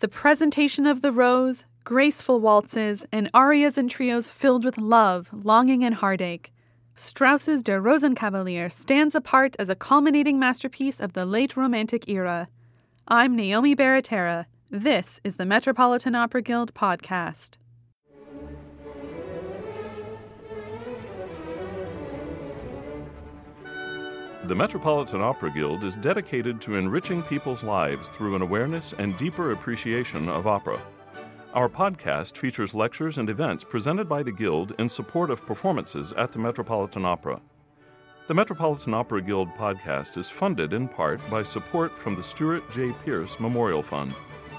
The presentation of the rose, graceful waltzes, and arias and trios filled with love, longing, and heartache. Strauss's Der Rosenkavalier stands apart as a culminating masterpiece of the late Romantic era. I'm Naomi Baratera. This is the Metropolitan Opera Guild podcast. The Metropolitan Opera Guild is dedicated to enriching people's lives through an awareness and deeper appreciation of opera. Our podcast features lectures and events presented by the Guild in support of performances at the Metropolitan Opera. The Metropolitan Opera Guild podcast is funded in part by support from the Stuart J. Pierce Memorial Fund.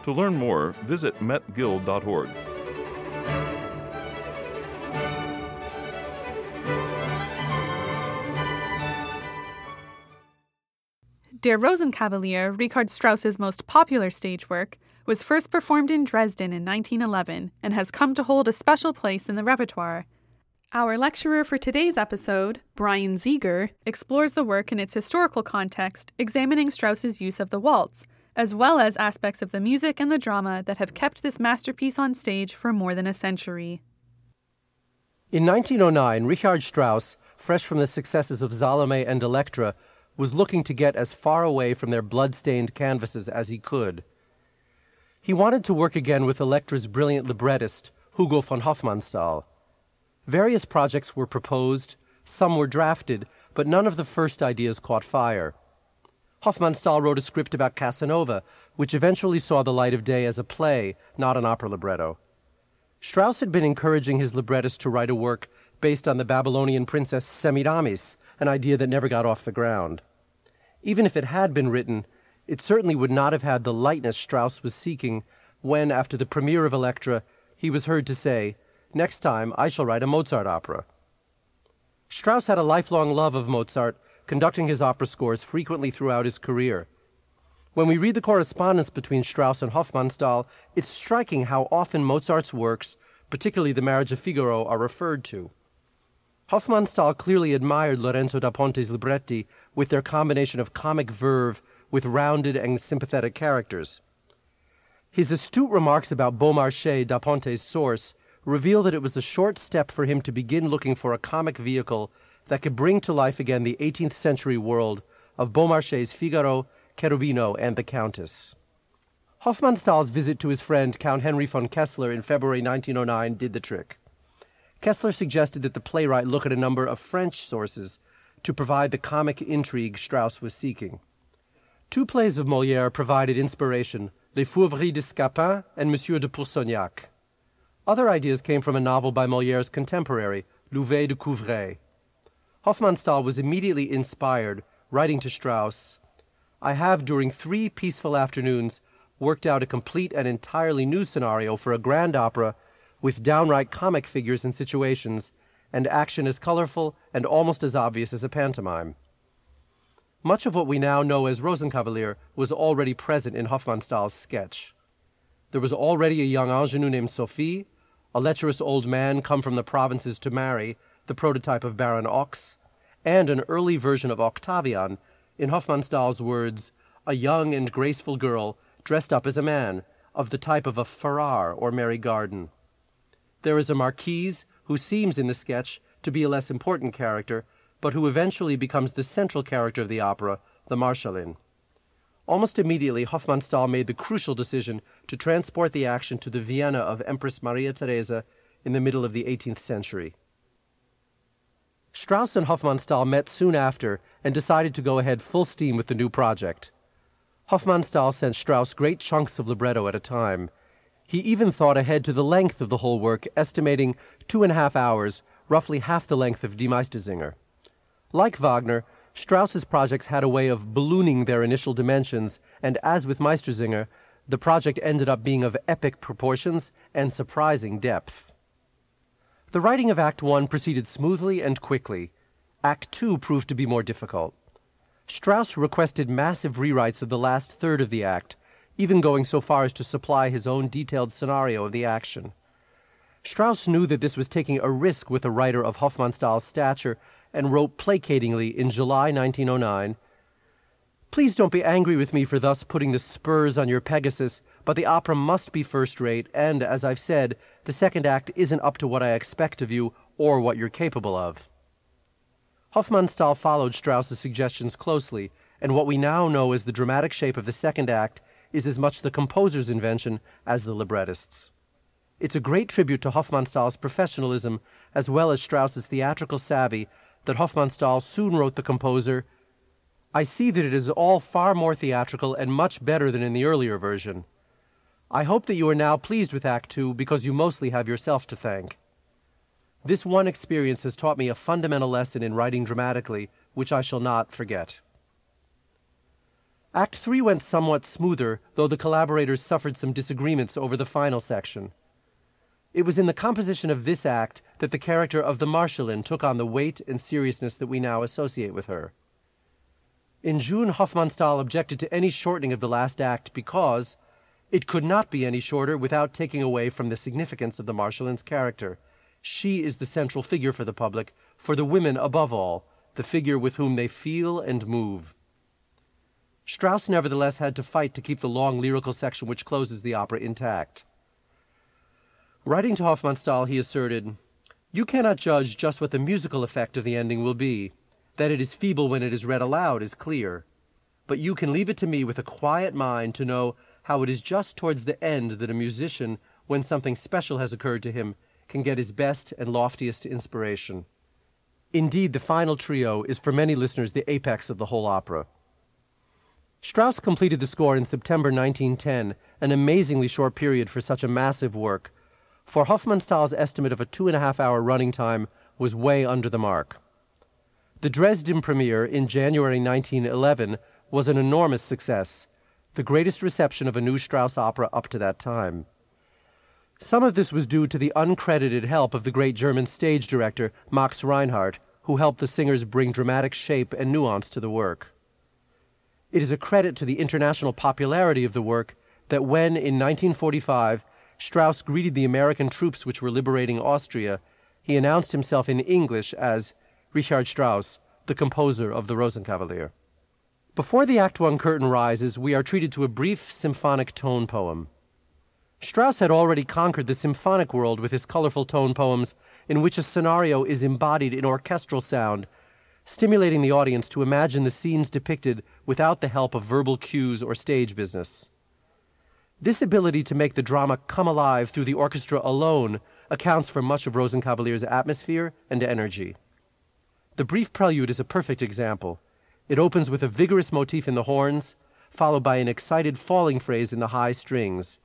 To learn more, visit metguild.org. Der Rosenkavalier, Richard Strauss's most popular stage work, was first performed in Dresden in 1911 and has come to hold a special place in the repertoire. Our lecturer for today's episode, Brian Ziger, explores the work in its historical context, examining Strauss's use of the waltz, as well as aspects of the music and the drama that have kept this masterpiece on stage for more than a century. In 1909, Richard Strauss, fresh from the successes of Salome and Elektra, was looking to get as far away from their blood-stained canvases as he could. He wanted to work again with Elektra's brilliant librettist, Hugo von Hofmannsthal. Various projects were proposed, some were drafted, but none of the first ideas caught fire. Hofmannsthal wrote a script about Casanova, which eventually saw the light of day as a play, not an opera libretto. Strauss had been encouraging his librettist to write a work based on the Babylonian princess Semiramis, an idea that never got off the ground. Even if it had been written, it certainly would not have had the lightness Strauss was seeking when, after the premiere of Elektra, he was heard to say, Next time I shall write a Mozart opera. Strauss had a lifelong love of Mozart, conducting his opera scores frequently throughout his career. When we read the correspondence between Strauss and Hofmannsthal, it's striking how often Mozart's works, particularly The Marriage of Figaro, are referred to. Hofmannsthal clearly admired Lorenzo da Ponte's libretti with their combination of comic verve with rounded and sympathetic characters. His astute remarks about Beaumarchais, da Ponte's source, reveal that it was a short step for him to begin looking for a comic vehicle that could bring to life again the 18th century world of Beaumarchais' Figaro, Cherubino, and the Countess. Hofmannsthal's visit to his friend Count Henry von Kessler in February 1909 did the trick. Kessler suggested that the playwright look at a number of French sources to provide the comic intrigue Strauss was seeking. Two plays of Molière provided inspiration Les Fourberies de Scapin and Monsieur de Pourceaugnac. Other ideas came from a novel by Molière's contemporary, Louvet de Couvray. Hofmannsthal was immediately inspired, writing to Strauss I have, during three peaceful afternoons, worked out a complete and entirely new scenario for a grand opera with downright comic figures and situations, and action as colorful and almost as obvious as a pantomime. Much of what we now know as Rosenkavalier was already present in Hofmannsthal's sketch. There was already a young ingenue named Sophie, a lecherous old man come from the provinces to marry, the prototype of Baron Ochs, and an early version of Octavian, in Hofmannsthal's words, a young and graceful girl dressed up as a man, of the type of a Farrar or Mary Garden. There is a marquise who seems in the sketch to be a less important character, but who eventually becomes the central character of the opera, the Marschallin. Almost immediately, Hofmannsthal made the crucial decision to transport the action to the Vienna of Empress Maria Theresa in the middle of the 18th century. Strauss and Hofmannsthal met soon after and decided to go ahead full steam with the new project. Hofmannsthal sent Strauss great chunks of libretto at a time, he even thought ahead to the length of the whole work, estimating two and a half hours, roughly half the length of Die Meistersinger. Like Wagner, Strauss's projects had a way of ballooning their initial dimensions, and as with Meistersinger, the project ended up being of epic proportions and surprising depth. The writing of Act One proceeded smoothly and quickly. Act Two proved to be more difficult. Strauss requested massive rewrites of the last third of the act, even going so far as to supply his own detailed scenario of the action. Strauss knew that this was taking a risk with a writer of Hofmannsthal's stature and wrote placatingly in July 1909 Please don't be angry with me for thus putting the spurs on your Pegasus, but the opera must be first rate, and, as I've said, the second act isn't up to what I expect of you or what you're capable of. Hofmannsthal followed Strauss's suggestions closely, and what we now know as the dramatic shape of the second act is as much the composer's invention as the librettist's. It's a great tribute to Hofmannsthal's professionalism as well as Strauss's theatrical savvy that Hofmannsthal soon wrote the composer I see that it is all far more theatrical and much better than in the earlier version. I hope that you are now pleased with Act Two because you mostly have yourself to thank. This one experience has taught me a fundamental lesson in writing dramatically, which I shall not forget. Act Three went somewhat smoother, though the collaborators suffered some disagreements over the final section. It was in the composition of this act that the character of the Marschallin took on the weight and seriousness that we now associate with her. In June, Hofmannsthal objected to any shortening of the last act because it could not be any shorter without taking away from the significance of the Marschallin's character. She is the central figure for the public, for the women above all, the figure with whom they feel and move. Strauss nevertheless had to fight to keep the long lyrical section which closes the opera intact. Writing to Hofmannsthal, he asserted, You cannot judge just what the musical effect of the ending will be. That it is feeble when it is read aloud is clear. But you can leave it to me with a quiet mind to know how it is just towards the end that a musician, when something special has occurred to him, can get his best and loftiest inspiration. Indeed, the final trio is for many listeners the apex of the whole opera. Strauss completed the score in September 1910, an amazingly short period for such a massive work, for Hofmannsthal's estimate of a two and a half hour running time was way under the mark. The Dresden premiere in January 1911 was an enormous success, the greatest reception of a new Strauss opera up to that time. Some of this was due to the uncredited help of the great German stage director Max Reinhardt, who helped the singers bring dramatic shape and nuance to the work. It is a credit to the international popularity of the work that when, in 1945, Strauss greeted the American troops which were liberating Austria, he announced himself in English as Richard Strauss, the composer of the Rosenkavalier. Before the Act One curtain rises, we are treated to a brief symphonic tone poem. Strauss had already conquered the symphonic world with his colorful tone poems, in which a scenario is embodied in orchestral sound, stimulating the audience to imagine the scenes depicted without the help of verbal cues or stage business. This ability to make the drama come alive through the orchestra alone accounts for much of Rosenkavalier's atmosphere and energy. The brief prelude is a perfect example. It opens with a vigorous motif in the horns, followed by an excited falling phrase in the high strings.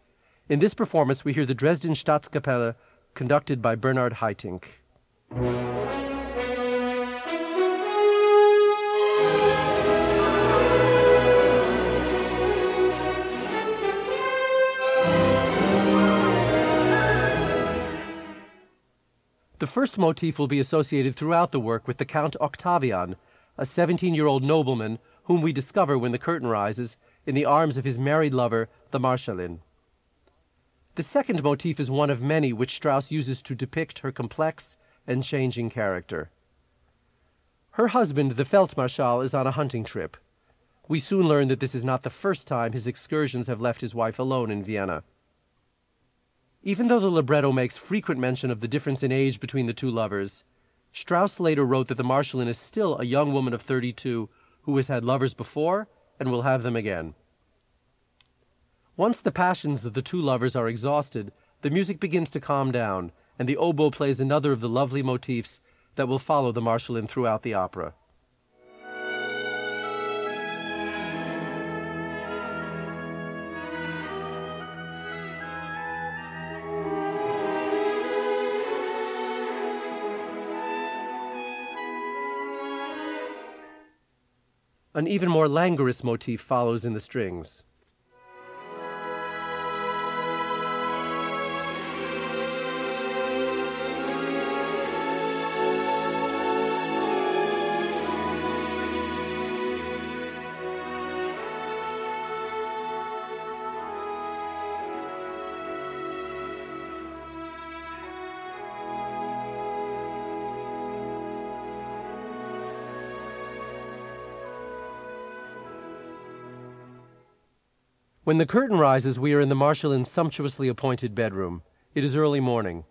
In this performance, we hear the Dresden Staatskapelle conducted by Bernhard Haitink. The first motif will be associated throughout the work with the Count Octavian, a 17 year old nobleman whom we discover when the curtain rises in the arms of his married lover, the Marschallin. The second motif is one of many which Strauss uses to depict her complex and changing character. Her husband, the Feldmarschall, is on a hunting trip. We soon learn that this is not the first time his excursions have left his wife alone in Vienna. Even though the libretto makes frequent mention of the difference in age between the two lovers, Strauss later wrote that the Marschallin is still a young woman of 32 who has had lovers before and will have them again. Once the passions of the two lovers are exhausted, the music begins to calm down, and the oboe plays another of the lovely motifs that will follow the Marschallin throughout the opera. An even more languorous motif follows in the strings. When the curtain rises, we are in the Marschallin's sumptuously appointed bedroom. It is early morning.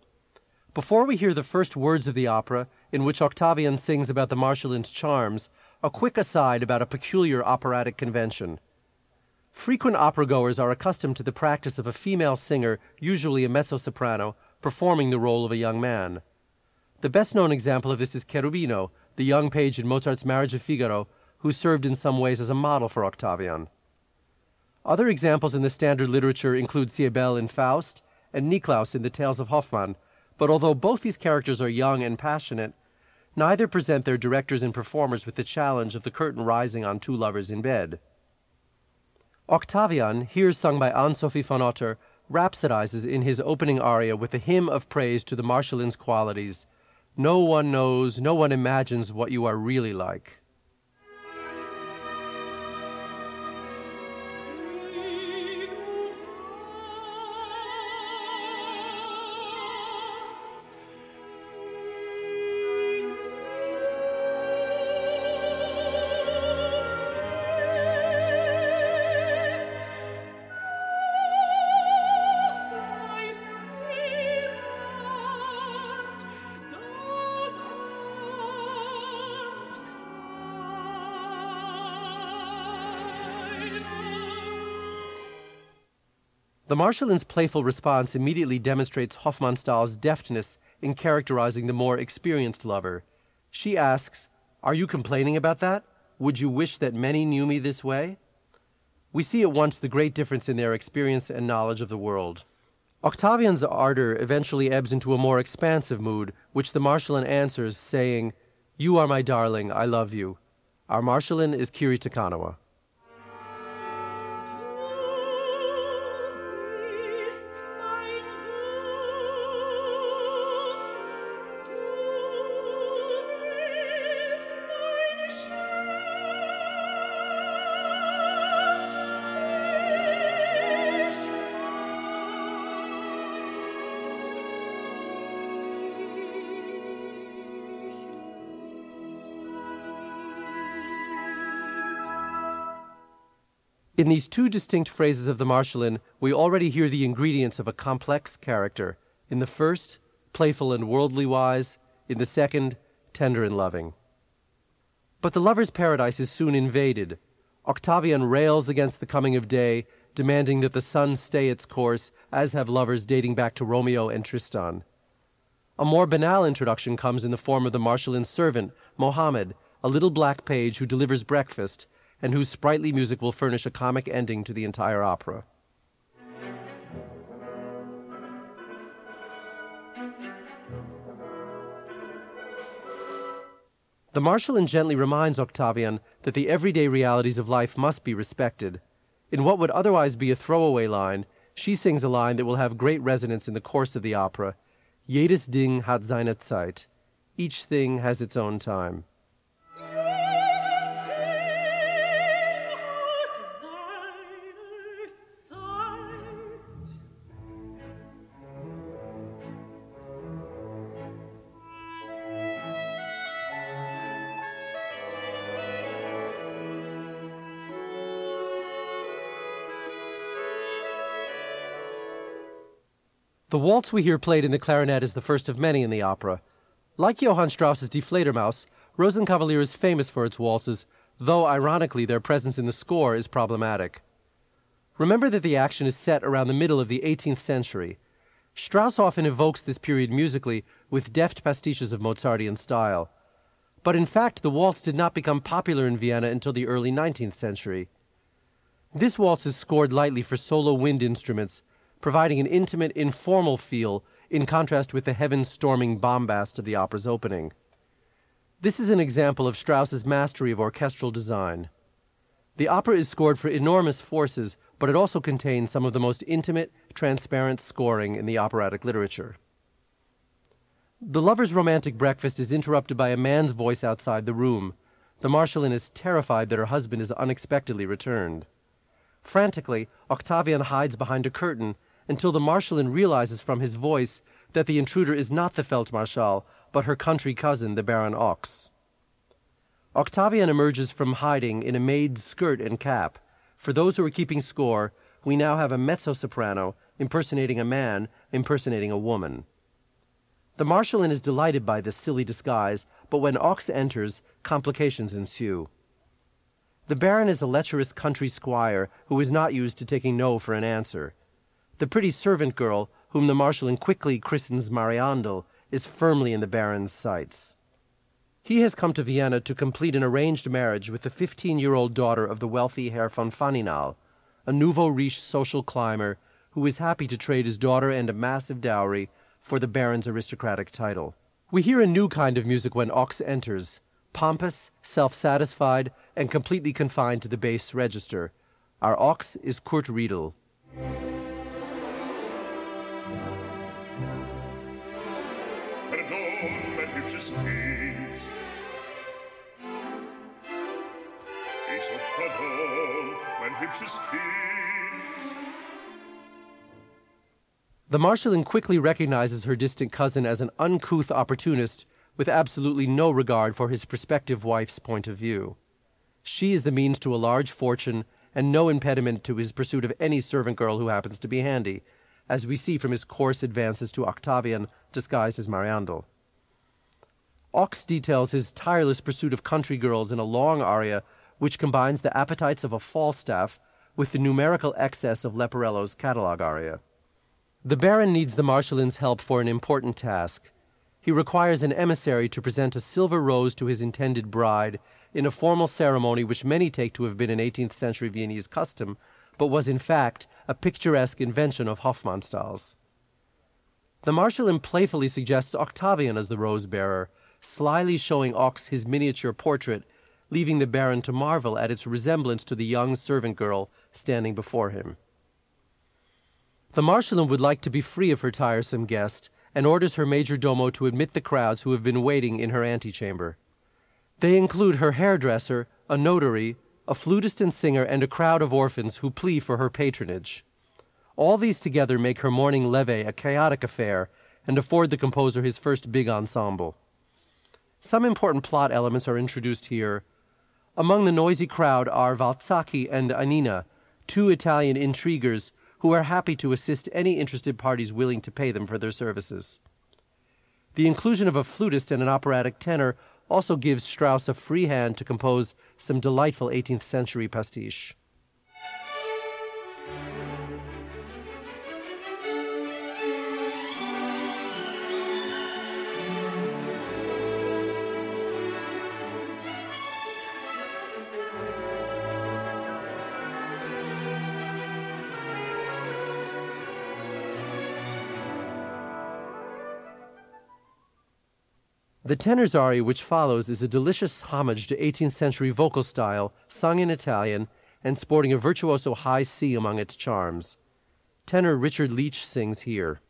Before we hear the first words of the opera, in which Octavian sings about the Marschallin's charms, a quick aside about a peculiar operatic convention. Frequent opera goers are accustomed to the practice of a female singer, usually a mezzo soprano, performing the role of a young man. The best known example of this is Cherubino, the young page in Mozart's Marriage of Figaro, who served in some ways as a model for Octavian. Other examples in the standard literature include Siebel in Faust and Niklaus in the Tales of Hoffmann, but although both these characters are young and passionate, neither present their directors and performers with the challenge of the curtain rising on two lovers in bed. Octavian, here sung by Anne Sofie von Otter, rhapsodizes in his opening aria with a hymn of praise to the Marschallin's qualities. No one knows, no one imagines what you are really like. The Marschallin's playful response immediately demonstrates Hofmannsthal's deftness in characterizing the more experienced lover. She asks, Are you complaining about that? Would you wish that many knew me this way? We see at once the great difference in their experience and knowledge of the world. Octavian's ardor eventually ebbs into a more expansive mood, which the Marschallin answers, saying, You are my darling, I love you. Our Marschallin is Kiri Te In these two distinct phrases of the Marschallin, we already hear the ingredients of a complex character. In the first, playful and worldly wise. In the second, tender and loving. But the lover's paradise is soon invaded. Octavian rails against the coming of day, demanding that the sun stay its course, as have lovers dating back to Romeo and Tristan. A more banal introduction comes in the form of the Marschallin's servant, Mohammed, a little black page who delivers breakfast and whose sprightly music will furnish a comic ending to the entire opera. The Marschallin gently reminds Octavian that the everyday realities of life must be respected. In what would otherwise be a throwaway line, she sings a line that will have great resonance in the course of the opera Jedes Ding hat seine Zeit. Each thing has its own time. The waltz we hear played in the clarinet is the first of many in the opera. Like Johann Strauss's Die Fledermaus, Rosenkavalier is famous for its waltzes, though ironically their presence in the score is problematic. Remember that the action is set around the middle of the 18th century. Strauss often evokes this period musically with deft pastiches of Mozartian style. But in fact, the waltz did not become popular in Vienna until the early 19th century. This waltz is scored lightly for solo wind instruments providing an intimate, informal feel in contrast with the heaven storming bombast of the opera's opening. This is an example of Strauss's mastery of orchestral design. The opera is scored for enormous forces, but it also contains some of the most intimate, transparent scoring in the operatic literature. The lover's romantic breakfast is interrupted by a man's voice outside the room. The Marschallin is terrified that her husband is unexpectedly returned. Frantically, Octavian hides behind a curtain until the Marschallin realizes from his voice that the intruder is not the Feldmarschall, but her country cousin, the Baron Ochs. Octavian emerges from hiding in a maid's skirt and cap. For those who are keeping score, we now have a mezzo soprano impersonating a man impersonating a woman. The Marschallin is delighted by this silly disguise, but when Ochs enters, complications ensue. The Baron is a lecherous country squire who is not used to taking no for an answer. The pretty servant girl, whom the Marschallin quickly christens Mariandel, is firmly in the Baron's sights. He has come to Vienna to complete an arranged marriage with the 15 year old daughter of the wealthy Herr von Faninal, a nouveau riche social climber who is happy to trade his daughter and a massive dowry for the Baron's aristocratic title. We hear a new kind of music when Ochs enters, pompous, self satisfied, and completely confined to the bass register. Our Ochs is Kurt Rydl. The Marschallin quickly recognizes her distant cousin as an uncouth opportunist with absolutely no regard for his prospective wife's point of view. She is the means to a large fortune and no impediment to his pursuit of any servant girl who happens to be handy, as we see from his coarse advances to Octavian disguised as Mariandel. Ochs details his tireless pursuit of country girls in a long aria which combines the appetites of a Falstaff with the numerical excess of Leporello's catalogue aria. The Baron needs the Marschallin's help for an important task. He requires an emissary to present a silver rose to his intended bride in a formal ceremony which many take to have been an 18th century Viennese custom, but was in fact a picturesque invention of Hofmannsthal's. The Marschallin playfully suggests Octavian as the rose bearer, slyly showing Ochs his miniature portrait, leaving the Baron to marvel at its resemblance to the young servant girl standing before him. The Marschallin would like to be free of her tiresome guest, and orders her major domo to admit the crowds who have been waiting in her antechamber. They include her hairdresser, a notary, a flutist and singer, and a crowd of orphans who plea for her patronage. All these together make her morning levee a chaotic affair and afford the composer his first big ensemble. Some important plot elements are introduced here. Among the noisy crowd are Valzacchi and Anina, two Italian intriguers who are happy to assist any interested parties willing to pay them for their services. The inclusion of a flutist and an operatic tenor also gives Strauss a free hand to compose some delightful 18th century pastiche. The tenor's aria which follows is a delicious homage to 18th century vocal style, sung in Italian and sporting a virtuoso high C among its charms. Tenor Richard Leech sings here.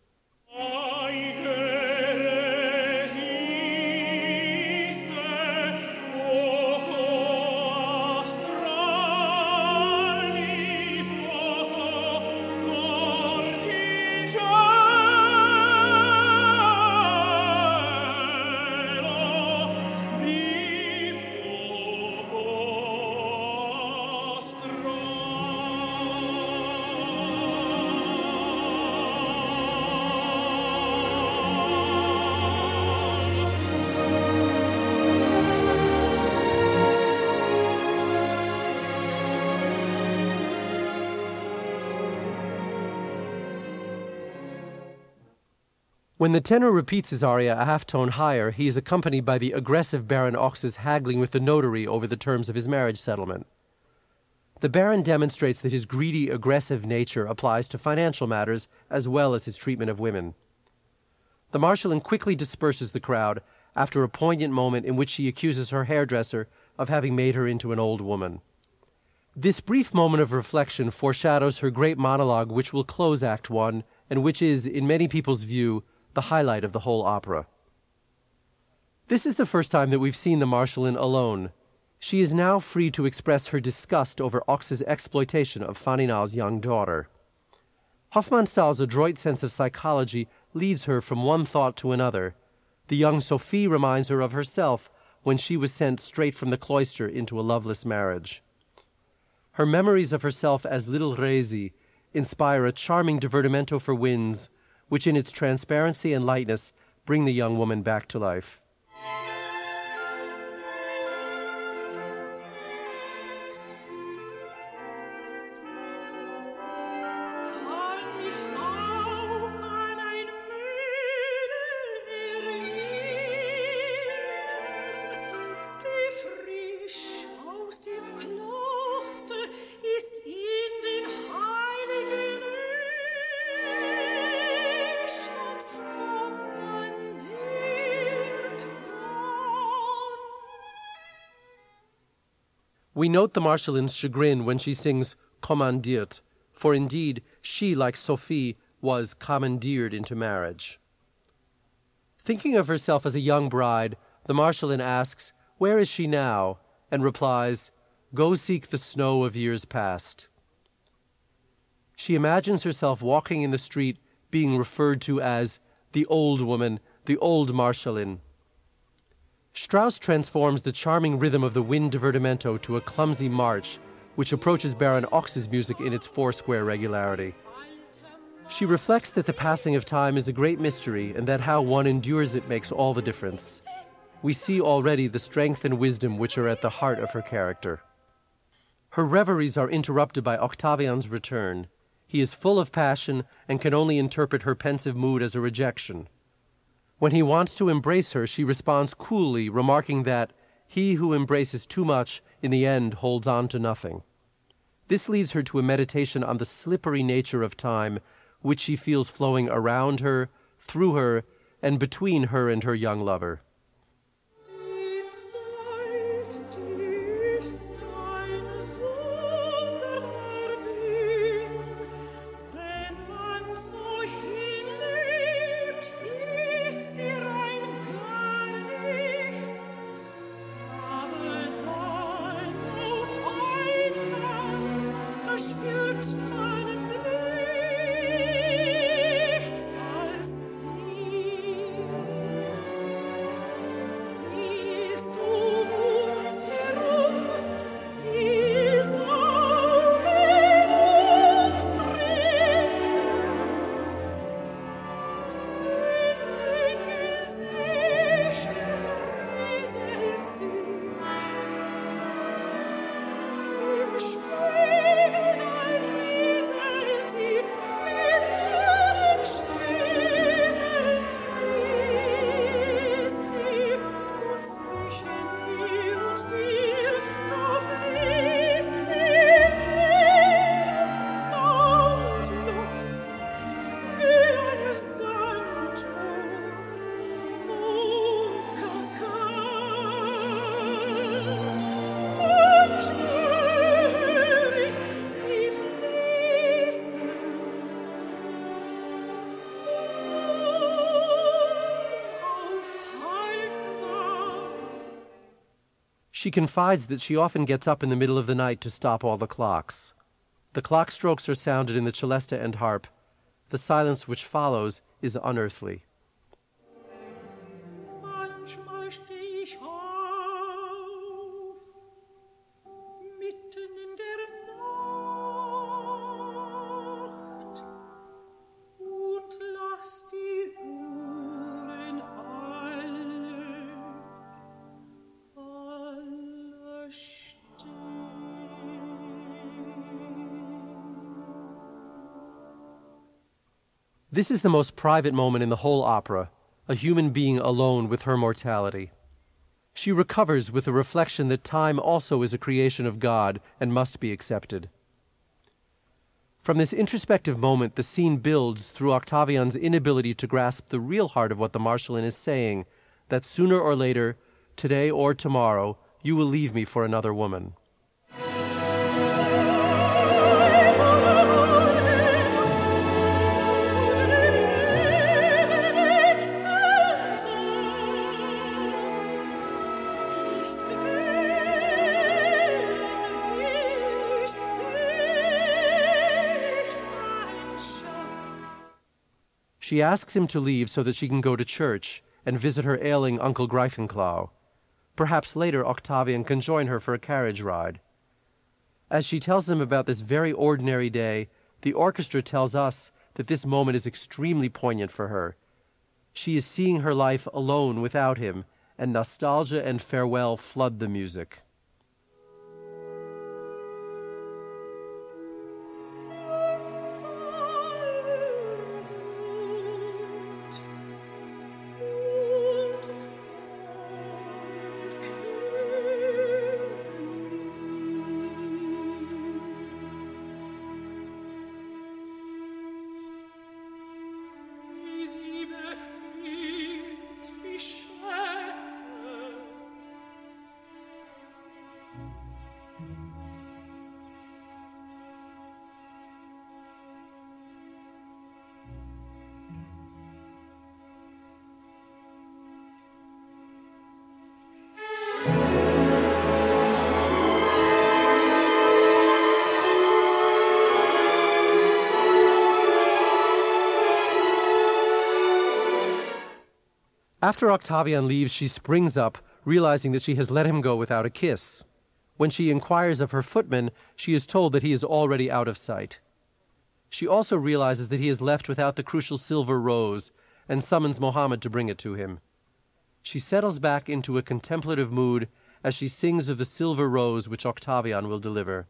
When the tenor repeats his aria a half tone higher, he is accompanied by the aggressive Baron Ochs's haggling with the notary over the terms of his marriage settlement. The Baron demonstrates that his greedy, aggressive nature applies to financial matters as well as his treatment of women. The Marschallin quickly disperses the crowd after a poignant moment in which she accuses her hairdresser of having made her into an old woman. This brief moment of reflection foreshadows her great monologue, which will close Act One, and which is, in many people's view, the highlight of the whole opera. This is the first time that we've seen the Marschallin alone. She is now free to express her disgust over Ochs's exploitation of Faninal's young daughter. Hofmannsthal's adroit sense of psychology leads her from one thought to another. The young Sophie reminds her of herself when she was sent straight from the cloister into a loveless marriage. Her memories of herself as little Resi inspire a charming divertimento for winds, which in its transparency and lightness bring the young woman back to life. We note the Marschallin's chagrin when she sings kommandiert, for indeed she, like Sophie, was commandeered into marriage. Thinking of herself as a young bride, the Marschallin asks, Where is she now? and replies, Go seek the snow of years past. She imagines herself walking in the street being referred to as the old woman, the old Marschallin. Strauss transforms the charming rhythm of the wind divertimento to a clumsy march, which approaches Baron Ochs's music in its four square regularity. She reflects that the passing of time is a great mystery and that how one endures it makes all the difference. We see already the strength and wisdom which are at the heart of her character. Her reveries are interrupted by Octavian's return. He is full of passion and can only interpret her pensive mood as a rejection. When he wants to embrace her, she responds coolly, remarking that he who embraces too much in the end holds on to nothing. This leads her to a meditation on the slippery nature of time, which she feels flowing around her, through her, and between her and her young lover. She confides that she often gets up in the middle of the night to stop all the clocks. The clock strokes are sounded in the celesta and harp. The silence which follows is unearthly. This is the most private moment in the whole opera, a human being alone with her mortality. She recovers with the reflection that time also is a creation of God and must be accepted. From this introspective moment, the scene builds through Octavian's inability to grasp the real heart of what the Marschallin is saying that sooner or later, today or tomorrow, you will leave me for another woman. She asks him to leave so that she can go to church and visit her ailing Uncle Greifenklau. Perhaps later Octavian can join her for a carriage ride. As she tells him about this very ordinary day, the orchestra tells us that this moment is extremely poignant for her. She is seeing her life alone without him, and nostalgia and farewell flood the music. After Octavian leaves, she springs up, realizing that she has let him go without a kiss. When she inquires of her footman, she is told that he is already out of sight. She also realizes that he is left without the crucial silver rose and summons Mohammed to bring it to him. She settles back into a contemplative mood as she sings of the silver rose which Octavian will deliver.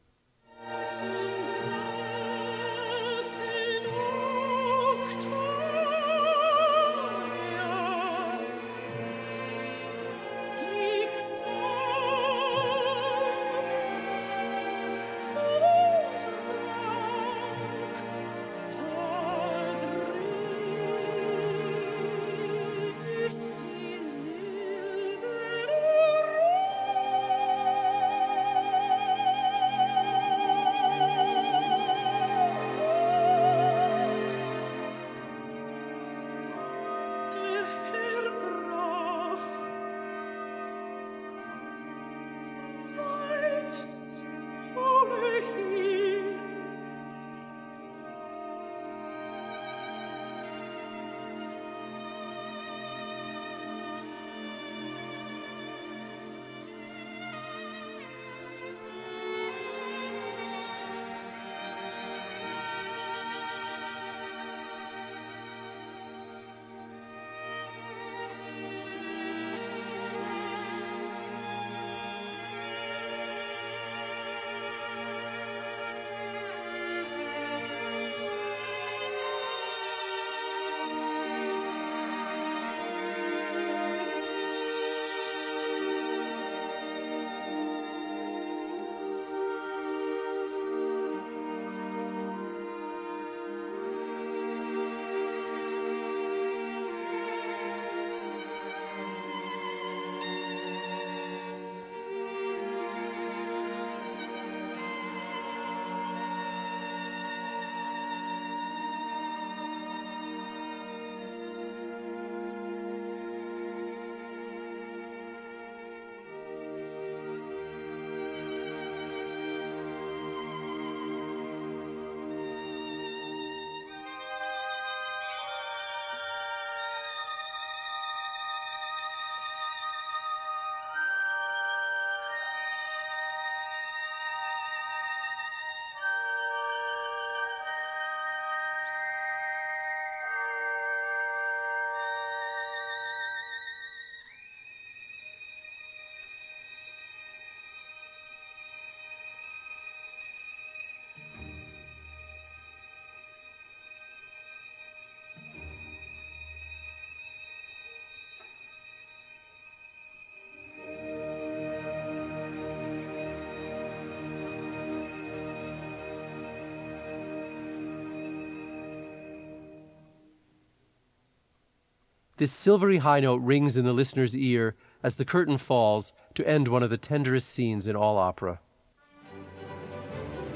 This silvery high note rings in the listener's ear as the curtain falls to end one of the tenderest scenes in all opera.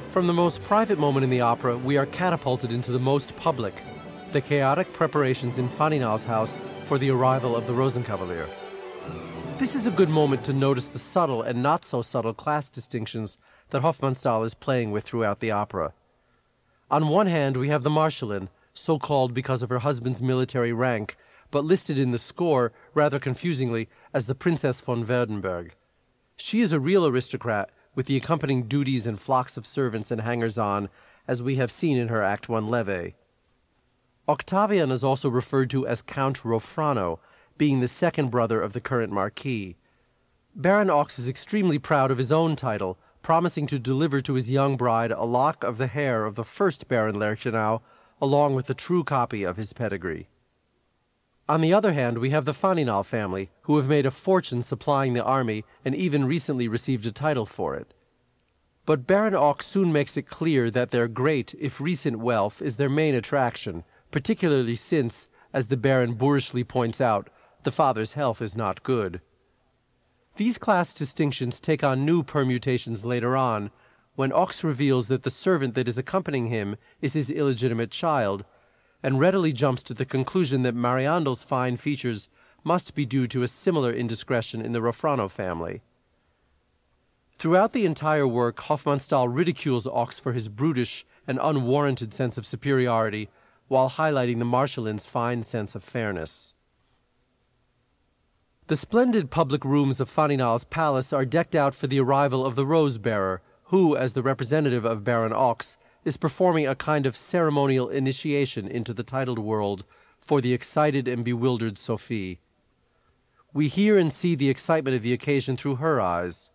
From the most private moment in the opera, we are catapulted into the most public, the chaotic preparations in Faninal's house for the arrival of the Rosenkavalier. This is a good moment to notice the subtle and not so subtle class distinctions that Hofmannsthal is playing with throughout the opera. On one hand, we have the Marschallin, so called because of her husband's military rank, but listed in the score, rather confusingly, as the Princess von Werdenberg. She is a real aristocrat, with the accompanying duties and flocks of servants and hangers on, as we have seen in her Act 1 levee. Octavian is also referred to as Count Rofrano, being the second brother of the current Marquis. Baron Ochs is extremely proud of his own title, promising to deliver to his young bride a lock of the hair of the first Baron Lerchenau, along with a true copy of his pedigree. On the other hand, we have the Faninal family, who have made a fortune supplying the army and even recently received a title for it. But Baron Ochs soon makes it clear that their great, if recent, wealth is their main attraction, particularly since, as the Baron boorishly points out, the father's health is not good. These class distinctions take on new permutations later on, when Ochs reveals that the servant that is accompanying him is his illegitimate child, and readily jumps to the conclusion that Mariandel's fine features must be due to a similar indiscretion in the Rofrano family. Throughout the entire work, Hofmannsthal ridicules Ochs for his brutish and unwarranted sense of superiority while highlighting the Marschallin's fine sense of fairness. The splendid public rooms of Faninal's palace are decked out for the arrival of the Rose Bearer, who, as the representative of Baron Ochs, is performing a kind of ceremonial initiation into the titled world for the excited and bewildered Sophie. We hear and see the excitement of the occasion through her eyes.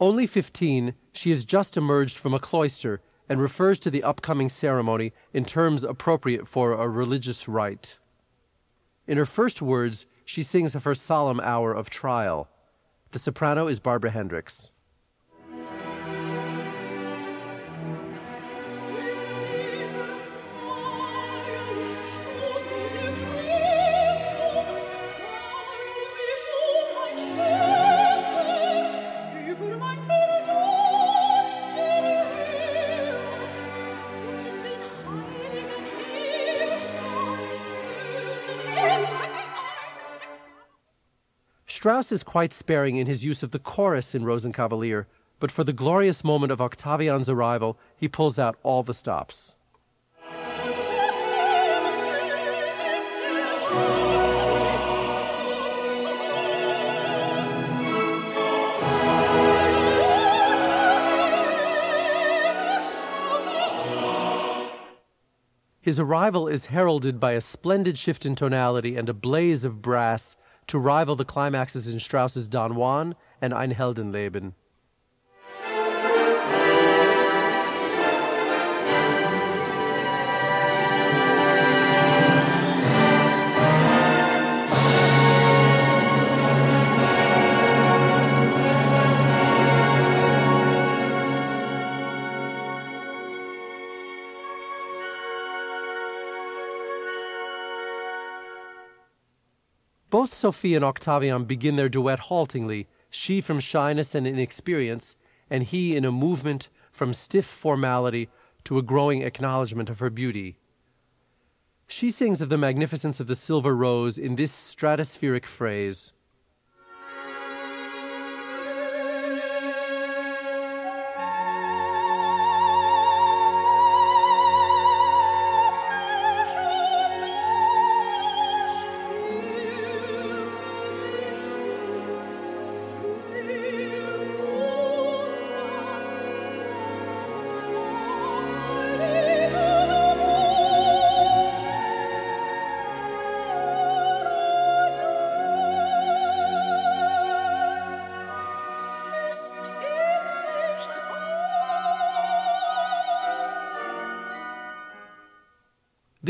Only fifteen, she has just emerged from a cloister and refers to the upcoming ceremony in terms appropriate for a religious rite. In her first words, she sings of her solemn hour of trial. The soprano is Barbara Hendricks. Strauss is quite sparing in his use of the chorus in Rosenkavalier, but for the glorious moment of Octavian's arrival, he pulls out all the stops. His arrival is heralded by a splendid shift in tonality and a blaze of brass to rival the climaxes in Strauss's Don Juan and Ein Heldenleben. Sophie and Octavian begin their duet haltingly, she from shyness and inexperience, and he in a movement from stiff formality to a growing acknowledgement of her beauty. She sings of the magnificence of the silver rose in this stratospheric phrase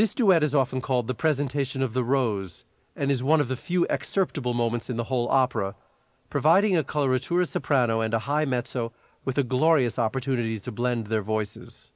This duet is often called the presentation of the rose, and is one of the few excerptable moments in the whole opera, providing a coloratura soprano and a high mezzo with a glorious opportunity to blend their voices.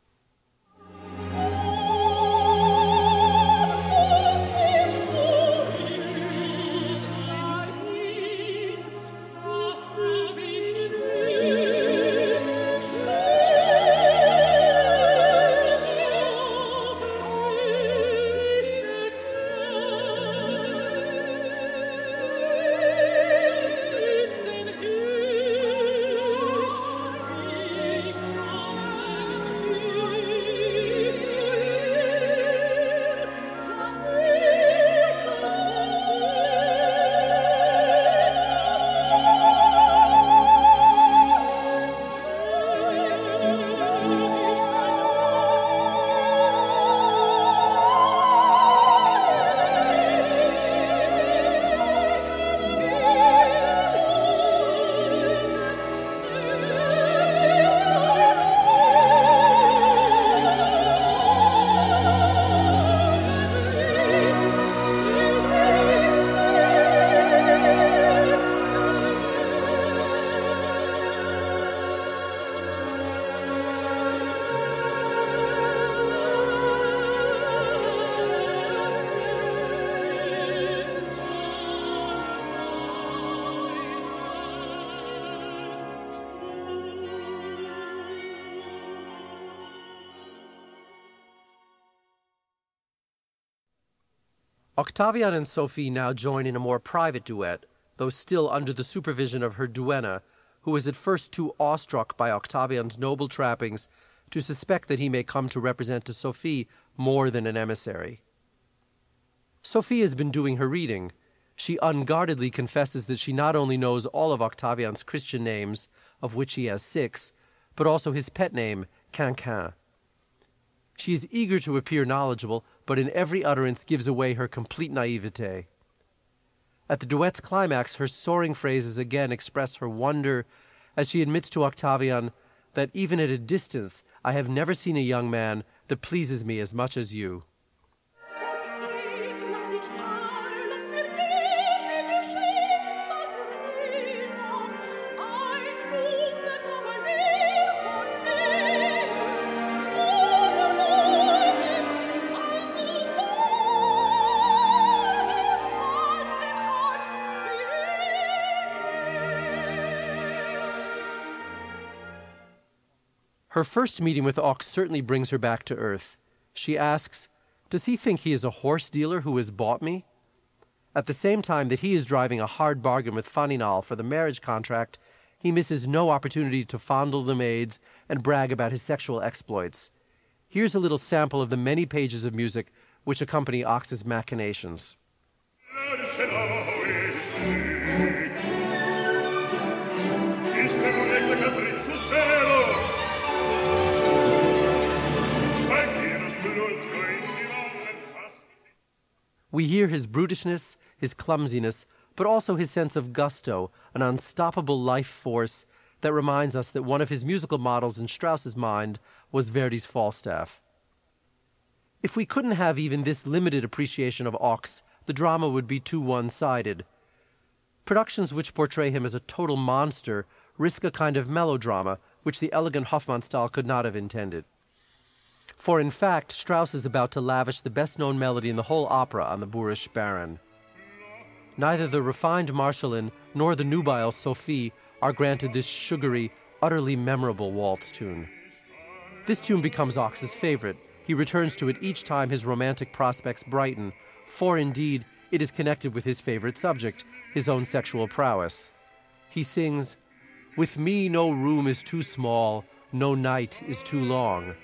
Octavian and Sophie now join in a more private duet, though still under the supervision of her duenna, who is at first too awestruck by Octavian's noble trappings to suspect that he may come to represent to Sophie more than an emissary. Sophie has been doing her reading. She unguardedly confesses that she not only knows all of Octavian's Christian names, of which he has six, but also his pet name, Quinquin. She is eager to appear knowledgeable, but in every utterance gives away her complete naivete. At the duet's climax, her soaring phrases again express her wonder as she admits to Octavian that even at a distance I have never seen a young man that pleases me as much as you. Her first meeting with Ochs certainly brings her back to earth. She asks, Does he think he is a horse dealer who has bought me? At the same time that he is driving a hard bargain with Faninal for the marriage contract, he misses no opportunity to fondle the maids and brag about his sexual exploits. Here's a little sample of the many pages of music which accompany Ochs's machinations. We hear his brutishness, his clumsiness, but also his sense of gusto, an unstoppable life force that reminds us that one of his musical models in Strauss's mind was Verdi's Falstaff. If we couldn't have even this limited appreciation of Ochs, the drama would be too one sided. Productions which portray him as a total monster risk a kind of melodrama which the elegant Hofmannsthal could not have intended. For in fact, Strauss is about to lavish the best known melody in the whole opera on the boorish baron. Neither the refined Marschallin nor the nubile Sophie are granted this sugary, utterly memorable waltz tune. This tune becomes Ochs's favorite. He returns to it each time his romantic prospects brighten, for indeed it is connected with his favorite subject, his own sexual prowess. He sings, With me no room is too small, no night is too long.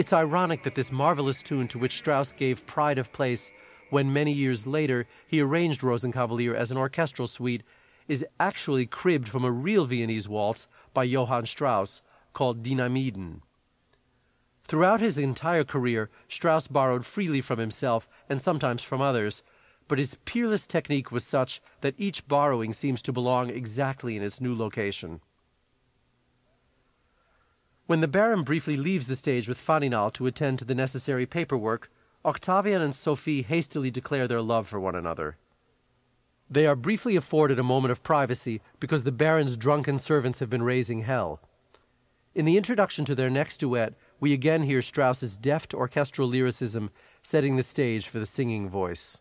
It's ironic that this marvelous tune to which Strauss gave pride of place when many years later he arranged Rosenkavalier as an orchestral suite is actually cribbed from a real Viennese waltz by Johann Strauss called Dynamiden. Throughout his entire career, Strauss borrowed freely from himself and sometimes from others, but his peerless technique was such that each borrowing seems to belong exactly in its new location. When the Baron briefly leaves the stage with Faninal to attend to the necessary paperwork, Octavian and Sophie hastily declare their love for one another. They are briefly afforded a moment of privacy because the Baron's drunken servants have been raising hell. In the introduction to their next duet, we again hear Strauss's deft orchestral lyricism setting the stage for the singing voice.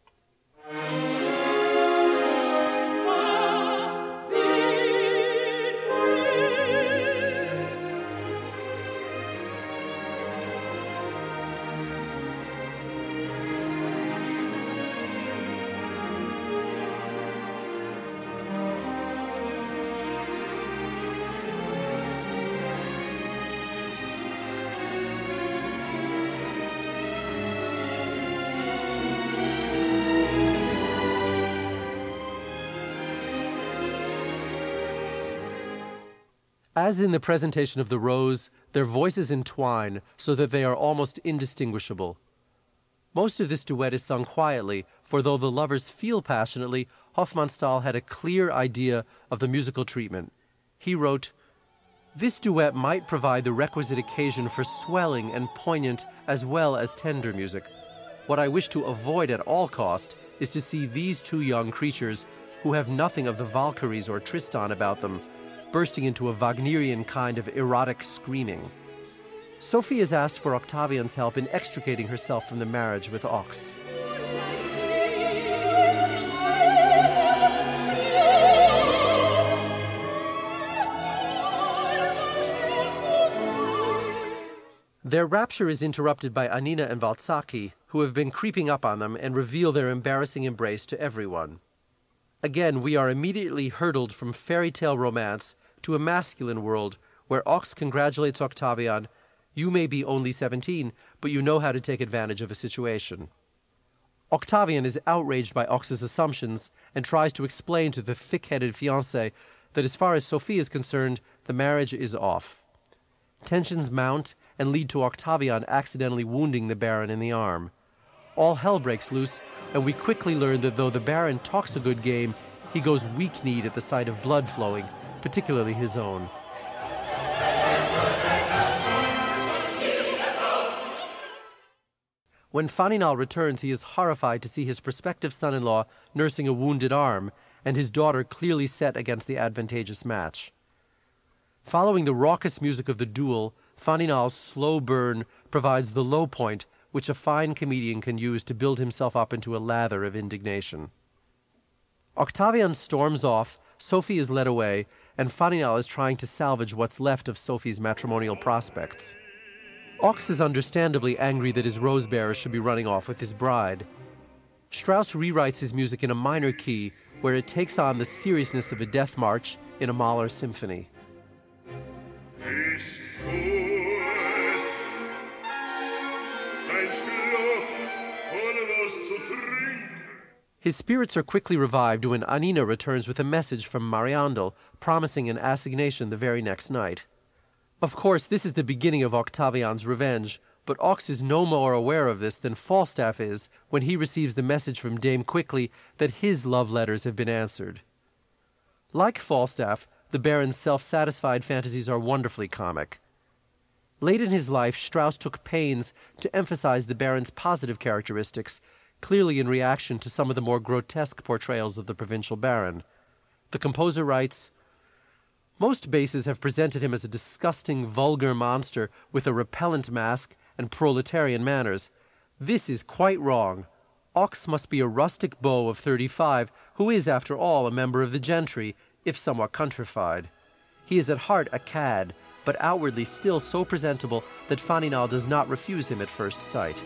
As in the presentation of the rose, their voices entwine so that they are almost indistinguishable. Most of this duet is sung quietly, for though the lovers feel passionately, Hofmannsthal had a clear idea of the musical treatment. He wrote, This duet might provide the requisite occasion for swelling and poignant as well as tender music. What I wish to avoid at all cost is to see these two young creatures, who have nothing of the Valkyries or Tristan about them, bursting into a Wagnerian kind of erotic screaming. Sophie is asked for Octavian's help in extricating herself from the marriage with Ochs. Their rapture is interrupted by Annina and Valzacchi, who have been creeping up on them and reveal their embarrassing embrace to everyone. Again, we are immediately hurtled from fairy tale romance to a masculine world where Ochs congratulates Octavian, You may be only seventeen, but you know how to take advantage of a situation. Octavian is outraged by Ochs's assumptions and tries to explain to the thick headed fiancé that as far as Sophie is concerned, the marriage is off. Tensions mount and lead to Octavian accidentally wounding the Baron in the arm. All hell breaks loose, and we quickly learn that though the Baron talks a good game, he goes weak kneed at the sight of blood flowing, particularly his own. When Faninal returns, he is horrified to see his prospective son in law nursing a wounded arm, and his daughter clearly set against the advantageous match. Following the raucous music of the duel, Faninal's slow burn provides the low point which a fine comedian can use to build himself up into a lather of indignation. Octavian storms off, Sophie is led away, and Faninal is trying to salvage what's left of Sophie's matrimonial prospects. Ochs is understandably angry that his rose bearer should be running off with his bride. Strauss rewrites his music in a minor key where it takes on the seriousness of a death march in a Mahler symphony. His spirits are quickly revived when Annina returns with a message from Mariandel promising an assignation the very next night. Of course, this is the beginning of Octavian's revenge, but Ochs is no more aware of this than Falstaff is when he receives the message from Dame Quickly that his love letters have been answered. Like Falstaff, the Baron's self satisfied fantasies are wonderfully comic. Late in his life, Strauss took pains to emphasize the Baron's positive characteristics, clearly in reaction to some of the more grotesque portrayals of the provincial Baron. The composer writes, most basses have presented him as a disgusting, vulgar monster with a repellent mask and proletarian manners. This is quite wrong. Ochs must be a rustic beau of thirty-five, who is, after all, a member of the gentry, if somewhat countrified. He is at heart a cad, but outwardly still so presentable that Faninal does not refuse him at first sight.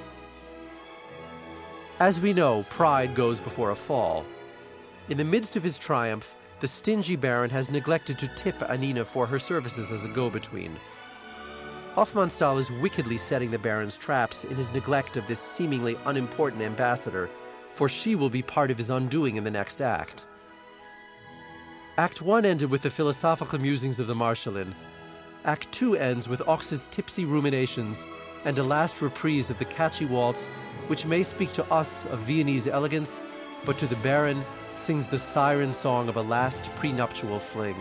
As we know, pride goes before a fall. In the midst of his triumph, the stingy Baron has neglected to tip Annina for her services as a go between. Hofmannsthal is wickedly setting the Baron's traps in his neglect of this seemingly unimportant ambassador, for she will be part of his undoing in the next act. Act 1 ended with the philosophical musings of the Marschallin. Act 2 ends with Ochs's tipsy ruminations and a last reprise of the catchy waltz, which may speak to us of Viennese elegance, but to the Baron sings the siren song of a last prenuptial fling.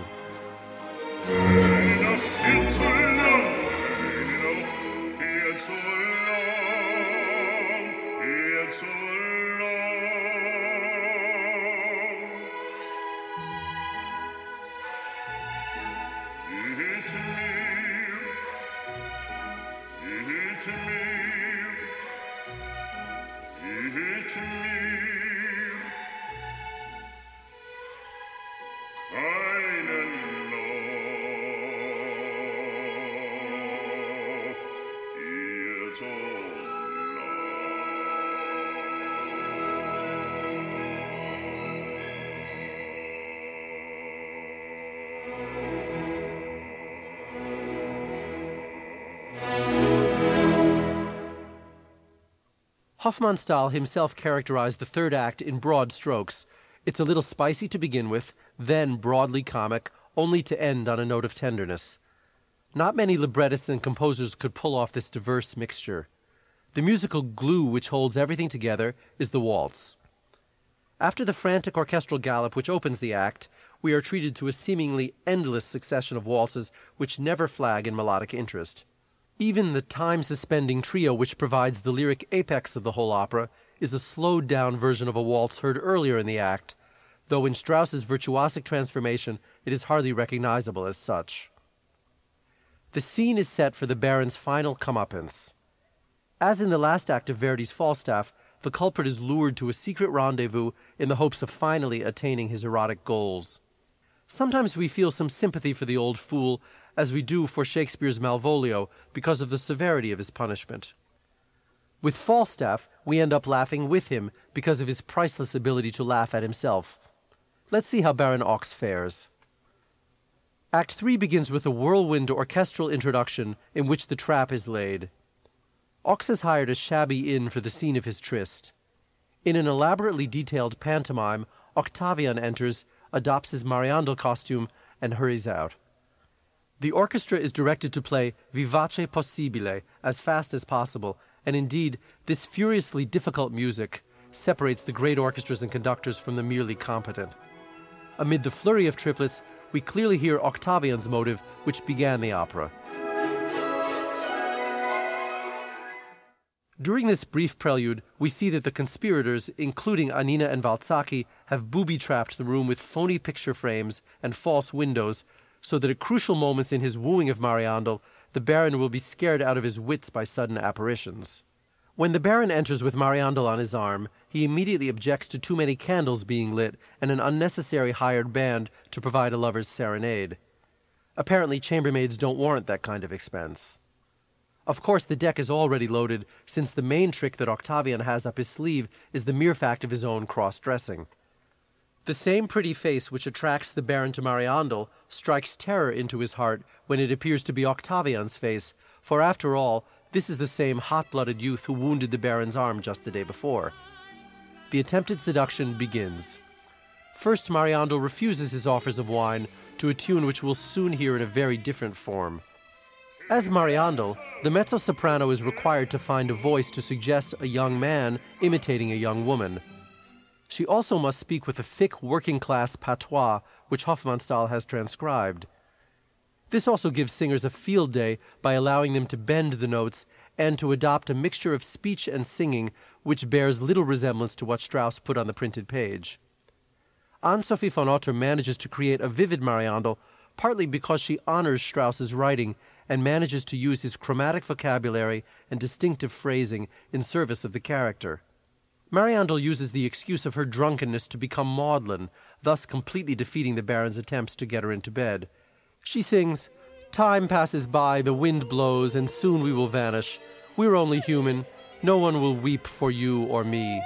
Hofmannsthal himself characterized the third act in broad strokes. It's a little spicy to begin with, then broadly comic, only to end on a note of tenderness. Not many librettists and composers could pull off this diverse mixture. The musical glue which holds everything together is the waltz. After the frantic orchestral gallop which opens the act, we are treated to a seemingly endless succession of waltzes which never flag in melodic interest. Even the time suspending trio, which provides the lyric apex of the whole opera, is a slowed down version of a waltz heard earlier in the act, though in Strauss's virtuosic transformation it is hardly recognizable as such. The scene is set for the Baron's final comeuppance. As in the last act of Verdi's Falstaff, the culprit is lured to a secret rendezvous in the hopes of finally attaining his erotic goals. Sometimes we feel some sympathy for the old fool as we do for Shakespeare's Malvolio because of the severity of his punishment. With Falstaff, we end up laughing with him because of his priceless ability to laugh at himself. Let's see how Baron Ochs fares. Act 3 begins with a whirlwind orchestral introduction in which the trap is laid. Ochs has hired a shabby inn for the scene of his tryst. In an elaborately detailed pantomime, Octavian enters, adopts his Mariandel costume, and hurries out. The orchestra is directed to play vivace possibile as fast as possible, and indeed, this furiously difficult music separates the great orchestras and conductors from the merely competent. Amid the flurry of triplets, we clearly hear Octavian's motive, which began the opera. During this brief prelude, we see that the conspirators, including Annina and Valzacchi, have booby trapped the room with phony picture frames and false windows, so that at crucial moments in his wooing of Mariandel, the Baron will be scared out of his wits by sudden apparitions. When the Baron enters with Mariandel on his arm, he immediately objects to too many candles being lit and an unnecessary hired band to provide a lover's serenade. Apparently, chambermaids don't warrant that kind of expense. Of course, the deck is already loaded, since the main trick that Octavian has up his sleeve is the mere fact of his own cross dressing. The same pretty face which attracts the Baron to Mariandel strikes terror into his heart when it appears to be Octavian's face, for after all, this is the same hot blooded youth who wounded the Baron's arm just the day before. The attempted seduction begins. First, Mariandel refuses his offers of wine to a tune which we'll soon hear in a very different form. As Mariandel, the mezzo soprano is required to find a voice to suggest a young man imitating a young woman. She also must speak with a thick working class patois, which Hofmannsthal has transcribed. This also gives singers a field day by allowing them to bend the notes and to adopt a mixture of speech and singing which bears little resemblance to what Strauss put on the printed page. Anne Sofie von Otter manages to create a vivid Mariandel partly because she honors Strauss's writing and manages to use his chromatic vocabulary and distinctive phrasing in service of the character. Mariandel uses the excuse of her drunkenness to become maudlin, thus completely defeating the Baron's attempts to get her into bed. She sings, Time passes by, the wind blows, and soon we will vanish. We're only human. No one will weep for you or me.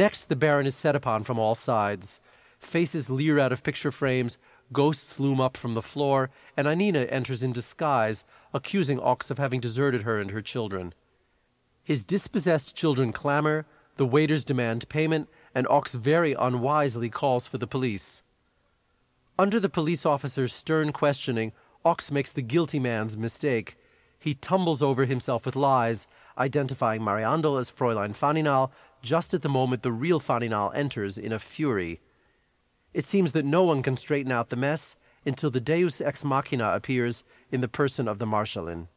Next, the Baron is set upon from all sides. Faces leer out of picture frames, ghosts loom up from the floor, and Annina enters in disguise, accusing Ochs of having deserted her and her children. His dispossessed children clamor, the waiters demand payment, and Ochs very unwisely calls for the police. Under the police officer's stern questioning, Ochs makes the guilty man's mistake. He tumbles over himself with lies, identifying Mariandel as Fräulein Faninal, just at the moment the real Faninal enters in a fury. It seems that no one can straighten out the mess until the Deus ex machina appears in the person of the Marschallin.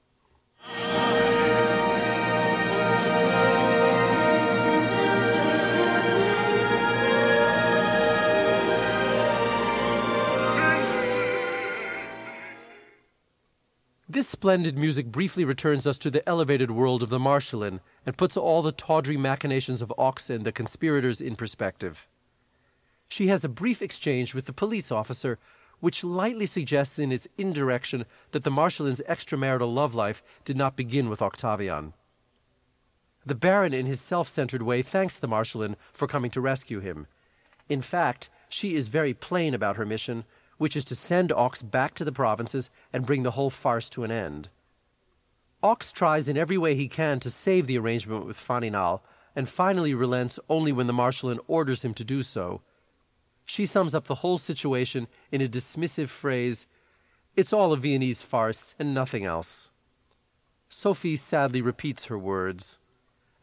This splendid music briefly returns us to the elevated world of the Marschallin and puts all the tawdry machinations of Ochs and the conspirators in perspective. She has a brief exchange with the police officer, which lightly suggests in its indirection that the Marschallin's extramarital love life did not begin with Octavian. The Baron, in his self centered way, thanks the Marschallin for coming to rescue him. In fact, she is very plain about her mission, which is to send Ochs back to the provinces and bring the whole farce to an end. Ochs tries in every way he can to save the arrangement with Faninal, and finally relents only when the Marschallin orders him to do so. She sums up the whole situation in a dismissive phrase It's all a Viennese farce and nothing else. Sophie sadly repeats her words.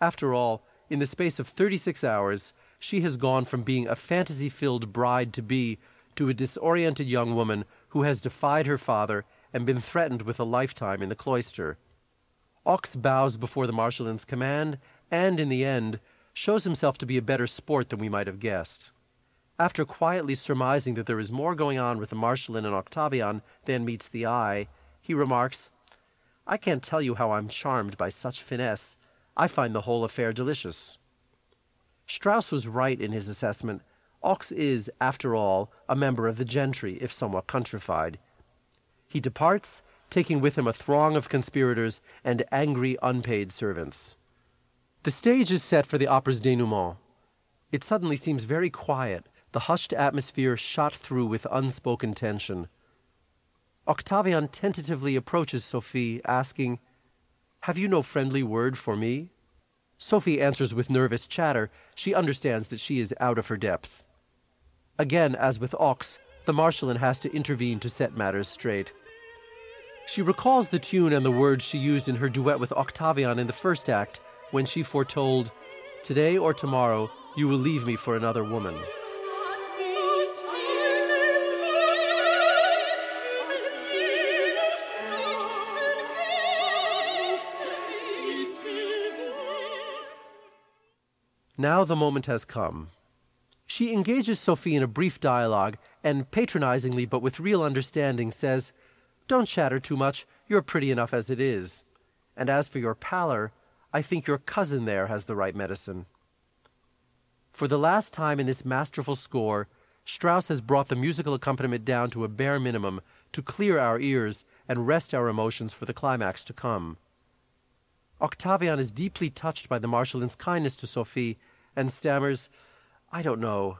After all, in the space of thirty six hours, she has gone from being a fantasy filled bride to be to a disoriented young woman who has defied her father and been threatened with a lifetime in the cloister. Ochs bows before the Marschallin's command, and in the end shows himself to be a better sport than we might have guessed. After quietly surmising that there is more going on with the Marschallin and Octavian than meets the eye, he remarks, I can't tell you how I'm charmed by such finesse. I find the whole affair delicious. Strauss was right in his assessment. Ochs is, after all, a member of the gentry, if somewhat countrified. He departs, taking with him a throng of conspirators and angry unpaid servants. The stage is set for the opera's denouement. It suddenly seems very quiet, the hushed atmosphere shot through with unspoken tension. Octavian tentatively approaches Sophie, asking, Have you no friendly word for me? Sophie answers with nervous chatter. She understands that she is out of her depth. Again, as with Ochs, the Marschallin has to intervene to set matters straight. She recalls the tune and the words she used in her duet with Octavian in the first act when she foretold, Today or tomorrow you will leave me for another woman. Now the moment has come. She engages Sophie in a brief dialogue and patronizingly but with real understanding says, Don't chatter too much, you're pretty enough as it is. And as for your pallor, I think your cousin there has the right medicine. For the last time in this masterful score, Strauss has brought the musical accompaniment down to a bare minimum to clear our ears and rest our emotions for the climax to come. Octavian is deeply touched by the Marschallin's kindness to Sophie and stammers, I don't know.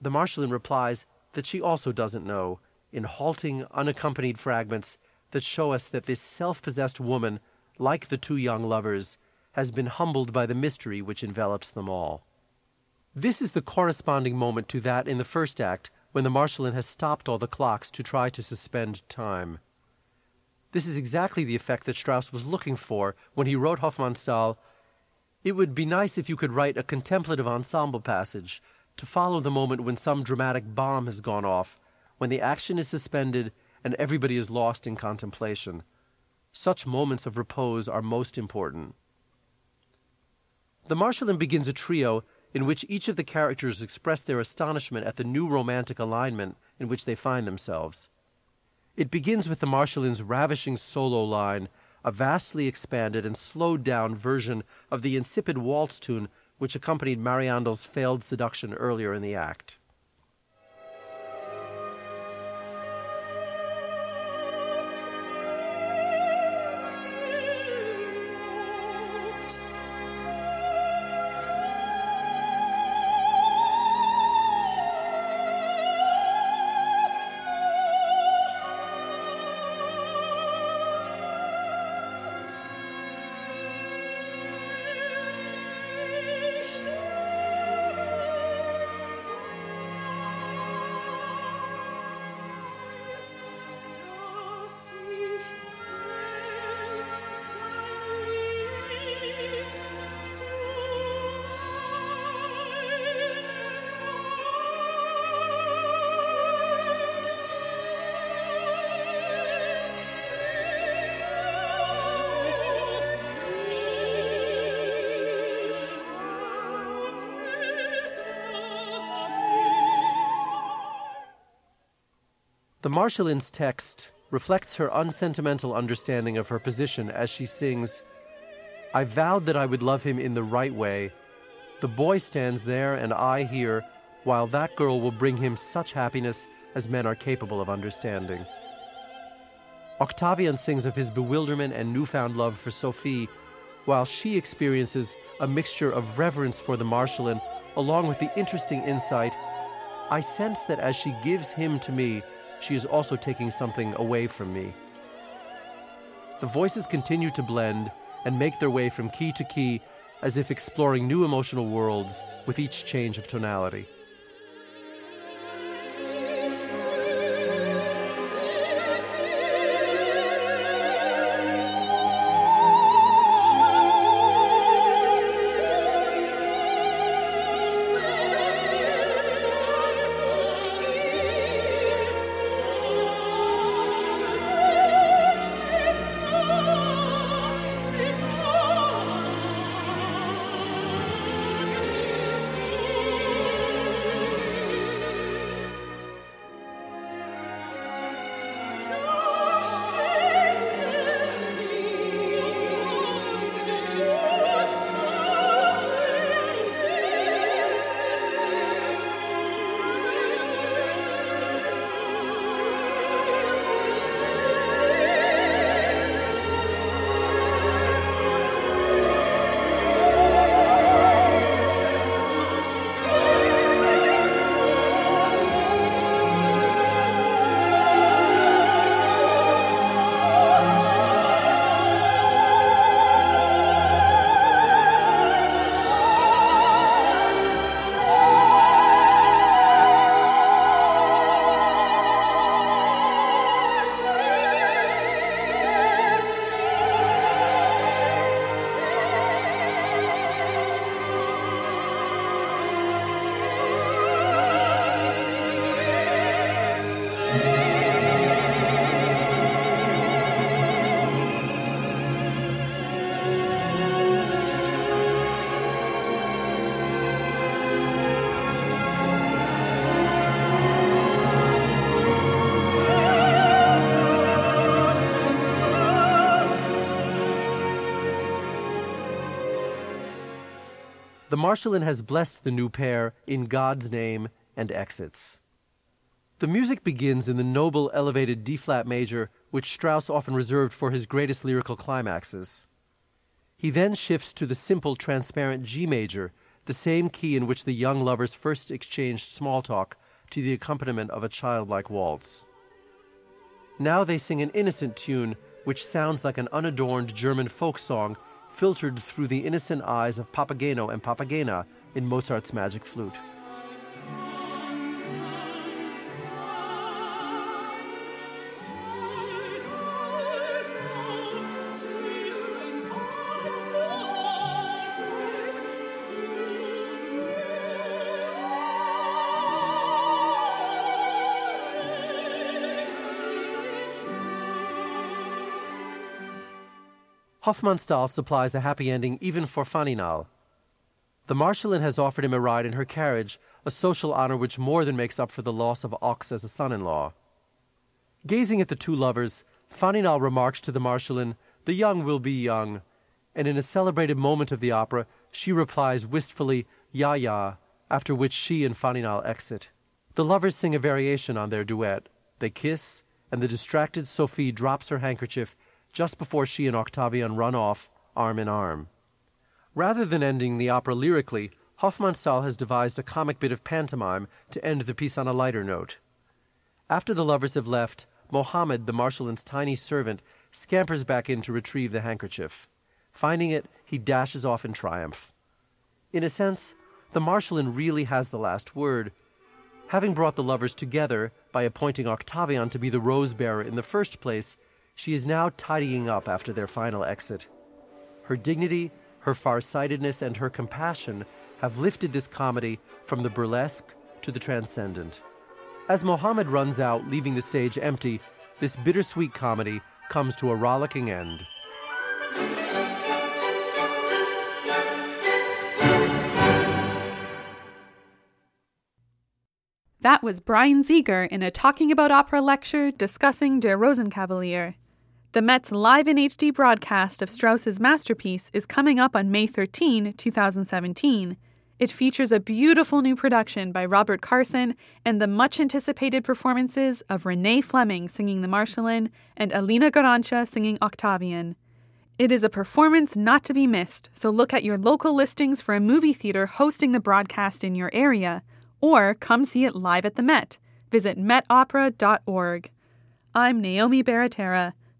The Marschallin replies that she also doesn't know, in halting, unaccompanied fragments that show us that this self possessed woman, like the two young lovers, has been humbled by the mystery which envelops them all. This is the corresponding moment to that in the first act when the Marschallin has stopped all the clocks to try to suspend time. This is exactly the effect that Strauss was looking for when he wrote Hofmannsthal it would be nice if you could write a contemplative ensemble passage to follow the moment when some dramatic bomb has gone off, when the action is suspended and everybody is lost in contemplation. Such moments of repose are most important. The Marschallin begins a trio in which each of the characters express their astonishment at the new romantic alignment in which they find themselves. It begins with the Marschallin's ravishing solo line a vastly expanded and slowed down version of the insipid waltz tune which accompanied Mariandel's failed seduction earlier in the act. The Marschallin's text reflects her unsentimental understanding of her position as she sings, I vowed that I would love him in the right way. The boy stands there and I here, while that girl will bring him such happiness as men are capable of understanding. Octavian sings of his bewilderment and newfound love for Sophie, while she experiences a mixture of reverence for the Marschallin along with the interesting insight I sense that as she gives him to me, she is also taking something away from me. The voices continue to blend and make their way from key to key as if exploring new emotional worlds with each change of tonality. The Marschallin has blessed the new pair in God's name and exits. The music begins in the noble, elevated D flat major, which Strauss often reserved for his greatest lyrical climaxes. He then shifts to the simple, transparent G major, the same key in which the young lovers first exchanged small talk to the accompaniment of a childlike waltz. Now they sing an innocent tune which sounds like an unadorned German folk song filtered through the innocent eyes of Papageno and Papagena in Mozart's Magic Flute. Hofmannsthal supplies a happy ending even for Faninal. The Marschallin has offered him a ride in her carriage, a social honor which more than makes up for the loss of Ochs as a son-in-law. Gazing at the two lovers, Faninal remarks to the Marschallin, the young will be young, and in a celebrated moment of the opera, she replies wistfully, ya ya, after which she and Faninal exit. The lovers sing a variation on their duet. They kiss, and the distracted Sophie drops her handkerchief just before she and Octavian run off, arm in arm. Rather than ending the opera lyrically, Hofmannsthal has devised a comic bit of pantomime to end the piece on a lighter note. After the lovers have left, Mohammed, the Marschallin's tiny servant, scampers back in to retrieve the handkerchief. Finding it, he dashes off in triumph. In a sense, the Marschallin really has the last word. Having brought the lovers together by appointing Octavian to be the rose bearer in the first place, she is now tidying up after their final exit. Her dignity, her farsightedness, and her compassion have lifted this comedy from the burlesque to the transcendent. As Mohammed runs out, leaving the stage empty, this bittersweet comedy comes to a rollicking end. That was Bryan Ziegert in a Talking About Opera lecture discussing Der Rosenkavalier. The Met's live in HD broadcast of Strauss's masterpiece is coming up on May 13, 2017. It features a beautiful new production by Robert Carsen and the much anticipated performances of Renee Fleming singing the Marschallin and Elina Garanca singing Octavian. It is a performance not to be missed, so look at your local listings for a movie theater hosting the broadcast in your area, or come see it live at the Met. Visit metopera.org. I'm Naomi Baratera.